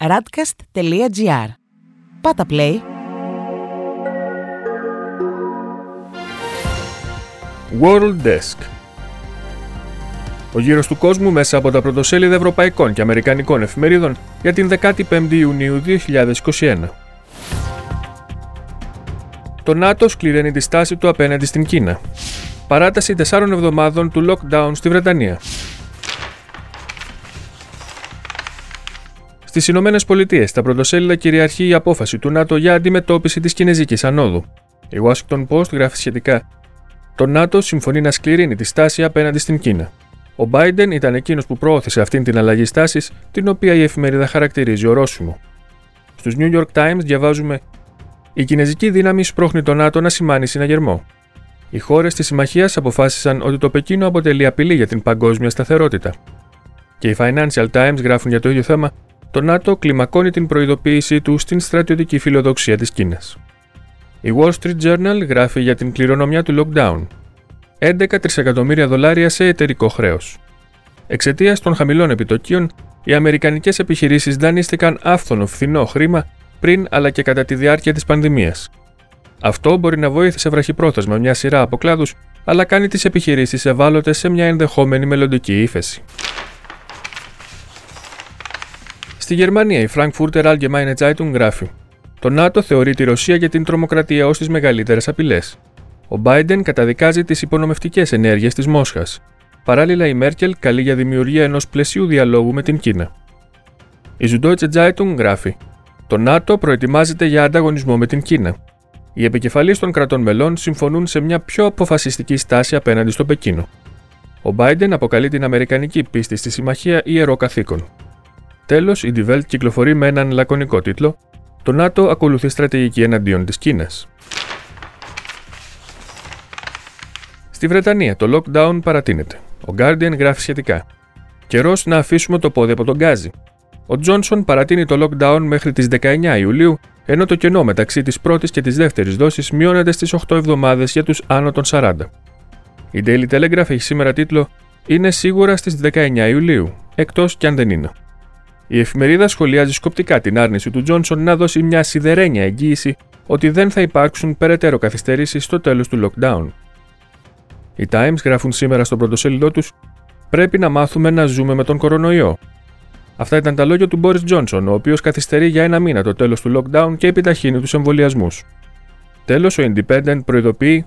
radcast.gr. Πάτα play. World Desk Ο γύρος του κόσμου μέσα από τα πρωτοσέλιδα ευρωπαϊκών και αμερικανικών εφημερίδων για την 15η Ιουνίου 2021. Το ΝΑΤΟ σκληραίνει τη στάση του απέναντι στην Κίνα. Παράταση 4 εβδομάδων του lockdown στη Βρετανία. Στις Ηνωμένες Πολιτείες, στα πρωτοσέλιδα κυριαρχεί η απόφαση του ΝΑΤΟ για αντιμετώπιση της Κινέζικης ανόδου. Η Washington Post γράφει σχετικά. Το ΝΑΤΟ συμφωνεί να σκληρύνει τη στάση απέναντι στην Κίνα. Ο Biden ήταν εκείνος που προώθησε αυτήν την αλλαγή στάσης, την οποία η εφημερίδα χαρακτηρίζει ορόσημο. Στους New York Times διαβάζουμε η κινέζικη δύναμη σπρώχνει το ΝΑΤΟ να σημάνει συναγερμό. Οι χώρες της συμμαχίας αποφάσισαν ότι το Πεκίνο αποτελεί απειλή για την παγκόσμια σταθερότητα. Και οι Financial Times γράφουν για το ίδιο θέμα το ΝΑΤΟ κλιμακώνει την προειδοποίησή του στην στρατιωτική φιλοδοξία της Κίνας. Η Wall Street Journal γράφει για την κληρονομιά του lockdown. 11 τρισεκατομμύρια δολάρια σε εταιρικό χρέος. Εξαιτίας των χαμηλών επιτοκίων, οι αμερικανικές επιχειρήσεις δανείστηκαν άφθονο φθηνό χρήμα πριν αλλά και κατά τη διάρκεια της πανδημίας. Αυτό μπορεί να βοήθησε βραχυπρόθεσμα μια σειρά από κλάδου, αλλά κάνει τις επιχειρήσεις ευάλωτες σε μια ενδεχόμενη μελλοντική ύφεση. Στη Γερμανία, η Frankfurter Allgemeine Zeitung γράφει: Το ΝΑΤΟ θεωρεί τη Ρωσία και την τρομοκρατία ως τις μεγαλύτερες απειλές. Ο Biden καταδικάζει τις υπονομευτικές ενέργειες της Μόσχας. Παράλληλα, η Μέρκελ καλεί για δημιουργία ενός πλαισίου διαλόγου με την Κίνα. Η Süddeutsche Zeitung γράφει: Το ΝΑΤΟ προετοιμάζεται για ανταγωνισμό με την Κίνα. Οι επικεφαλεί των κρατών μελών συμφωνούν σε μια πιο αποφασιστική στάση απέναντι στο Πεκίνο. Ο Biden αποκαλεί την Αμερικανική πίστη στη συμμαχία ιερό καθήκον. Τέλος, η Die Welt κυκλοφορεί με έναν λακωνικό τίτλο: Το ΝΑΤΟ ακολουθεί στρατηγική εναντίον της Κίνας. Στη Βρετανία, το lockdown παρατείνεται. Ο Guardian γράφει σχετικά. Καιρός να αφήσουμε το πόδι από τον γκάζι. Ο Τζόνσον παρατείνει το lockdown μέχρι τις 19 Ιουλίου, ενώ το κενό μεταξύ της πρώτης και της δεύτερης δόσης μειώνεται στις 8 εβδομάδες για τους άνω των 40. Η Daily Telegraph έχει σήμερα τίτλο Είναι σίγουρα στις 19 Ιουλίου, εκτός κι αν δεν είναι. Η εφημερίδα σχολιάζει σκοπτικά την άρνηση του Τζόνσον να δώσει μια σιδερένια εγγύηση ότι δεν θα υπάρξουν περαιτέρω καθυστερήσεις στο τέλος του lockdown. Οι Times γράφουν σήμερα στο πρωτοσέλιδό τους: Πρέπει να μάθουμε να ζούμε με τον κορονοϊό. Αυτά ήταν τα λόγια του Μπόρις Τζόνσον, ο οποίος καθυστερεί για ένα μήνα το τέλος του lockdown και επιταχύνει τους εμβολιασμούς. Τέλος, ο Independent προειδοποιεί: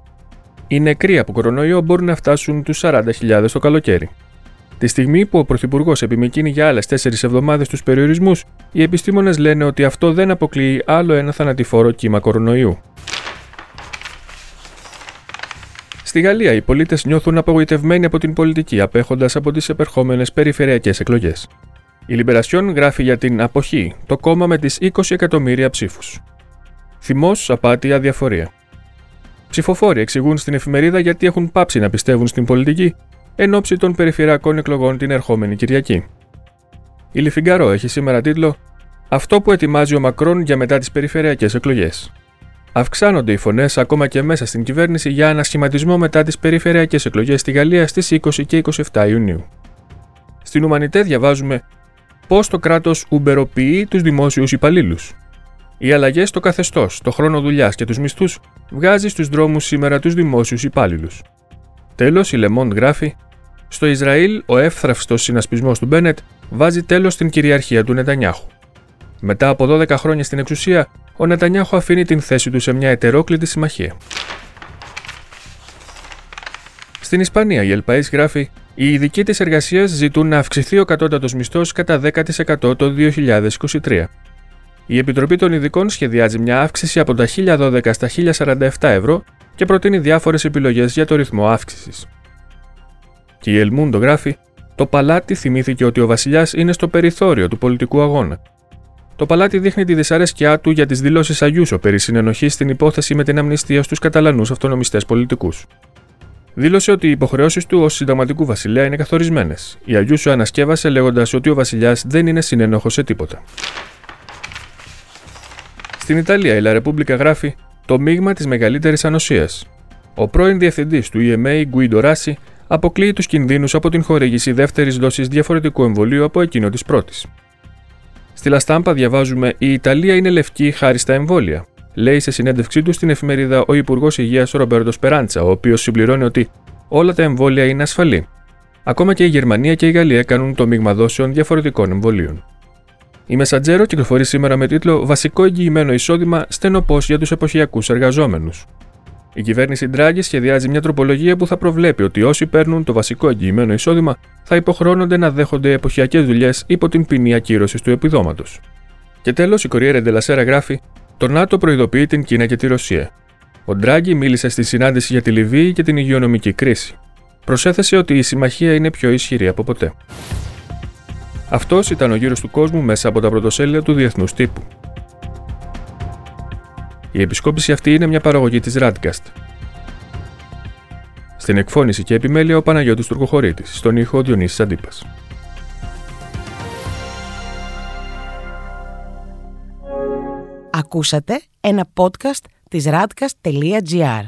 Οι νεκροί από κορονοϊό μπορούν να φτάσουν τους 40.000 το καλοκαίρι. Τη στιγμή που ο Πρωθυπουργός επιμηκύνει για άλλες τέσσερις εβδομάδες τους περιορισμούς, οι επιστήμονες λένε ότι αυτό δεν αποκλείει άλλο ένα θανατηφόρο κύμα κορονοϊού. Στη Γαλλία, οι πολίτες νιώθουν απογοητευμένοι από την πολιτική, απέχοντας από τις επερχόμενες περιφερειακές εκλογές. Η Λιμπερασιόν γράφει για την αποχή, το κόμμα με τις 20 εκατομμύρια ψήφους. Θυμός, απάτη, αδιαφορία. Ψηφοφόροι εξηγούν στην εφημερίδα γιατί έχουν πάψει να πιστεύουν στην πολιτική εν ώψη των περιφερειακών εκλογών την ερχόμενη Κυριακή. Η Λιφιγκαρό έχει σήμερα τίτλο Αυτό που ετοιμάζει ο Μακρόν για μετά τις περιφερειακές εκλογές. Αυξάνονται οι φωνές ακόμα και μέσα στην κυβέρνηση για ανασχηματισμό μετά τις περιφερειακές εκλογές στη Γαλλία στις 20 και 27 Ιουνίου. Στην Ουμανιτέ διαβάζουμε πώς το κράτος ουμπεροποιεί τους δημόσιους υπαλλήλους. Οι αλλαγές στο καθεστώς, το χρόνο δουλειάς και τους μισθούς βγάζει στους δρόμους σήμερα τους δημόσιους υπάλληλους. Τέλος, η Λεμόντ γράφει: Στο Ισραήλ, ο εύθραυστος συνασπισμός του Μπένετ βάζει τέλος στην κυριαρχία του Νετανιάχου. Μετά από 12 χρόνια στην εξουσία, ο Νετανιάχου αφήνει την θέση του σε μια ετερόκλητη συμμαχία. Στην Ισπανία, η Ελπαΐς γράφει: Οι ειδικοί της εργασίας ζητούν να αυξηθεί ο κατώτατος μισθός κατά 10% το 2023. Η Επιτροπή των Ειδικών σχεδιάζει μια αύξηση από τα 1012 στα 1047 ευρώ και προτείνει διάφορες επιλογές για το ρυθμό αύξησης. Και η Ελμούντο γράφει: Το παλάτι θυμήθηκε ότι ο βασιλιάς είναι στο περιθώριο του πολιτικού αγώνα. Το παλάτι δείχνει τη δυσαρέσκειά του για τις δηλώσεις Αγιούσο περί συνενοχής στην υπόθεση με την αμνηστία στους Καταλανούς αυτονομιστές πολιτικούς. Δήλωσε ότι οι υποχρεώσεις του ως συνταγματικού βασιλέα είναι καθορισμένες. Η Αγιούσο ανασκεύασε λέγοντας ότι ο βασιλιάς δεν είναι συνένοχο σε τίποτα. Στην Ιταλία, η La Repubblica γράφει: το μείγμα της μεγαλύτερης ανοσίας. Ο πρώην διευθυντής του EMA, Guido Rossi, αποκλείει τους κινδύνους από την χορήγηση δεύτερης δόσης διαφορετικού εμβολίου από εκείνο της πρώτης. Στη Λαστάμπα διαβάζουμε: Η Ιταλία είναι λευκή χάρη στα εμβόλια. Λέει σε συνέντευξή του στην εφημερίδα ο Υπουργός Υγείας Ρομπέρτος Σπεράντσα, ο οποίος συμπληρώνει ότι όλα τα εμβόλια είναι ασφαλή. Ακόμα και η Γερμανία και η Γαλλία κάνουν το μείγμα δόσεων διαφορετικών εμβολίων. Η Μεσαντζέρο κυκλοφορεί σήμερα με τίτλο Βασικό εγγυημένο εισόδημα στενοπός για τους εποχιακούς εργαζόμενους. Η κυβέρνηση Ντράγκη σχεδιάζει μια τροπολογία που θα προβλέπει ότι όσοι παίρνουν το βασικό εγγυημένο εισόδημα θα υποχρώνονται να δέχονται εποχιακές δουλειές υπό την ποινή ακύρωσης του επιδόματος. Και τέλος, η Κοριέρα Ντελασέρα γράφει: Το ΝΑΤΟ προειδοποιεί την Κίνα και τη Ρωσία. Ο Ντράγκη μίλησε στη συνάντηση για τη Λιβύη και την υγειονομική κρίση. Προσέθεσε ότι η συμμαχία είναι πιο ισχυρή από ποτέ. Αυτός ήταν ο γύρος του κόσμου μέσα από τα πρωτοσέλιδα του Διεθνούς Τύπου. Η επισκόπηση αυτή είναι μια παραγωγή της Radcast. Στην εκφώνηση και επιμέλεια ο Παναγιώτης Τουρκοχωρήτης, στον ήχο ο Διονύσης Αντίπας. Ακούσατε ένα podcast της radcast.gr.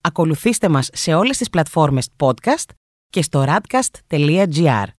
Ακολουθήστε μας σε όλες τις πλατφόρμες podcast και στο radcast.gr.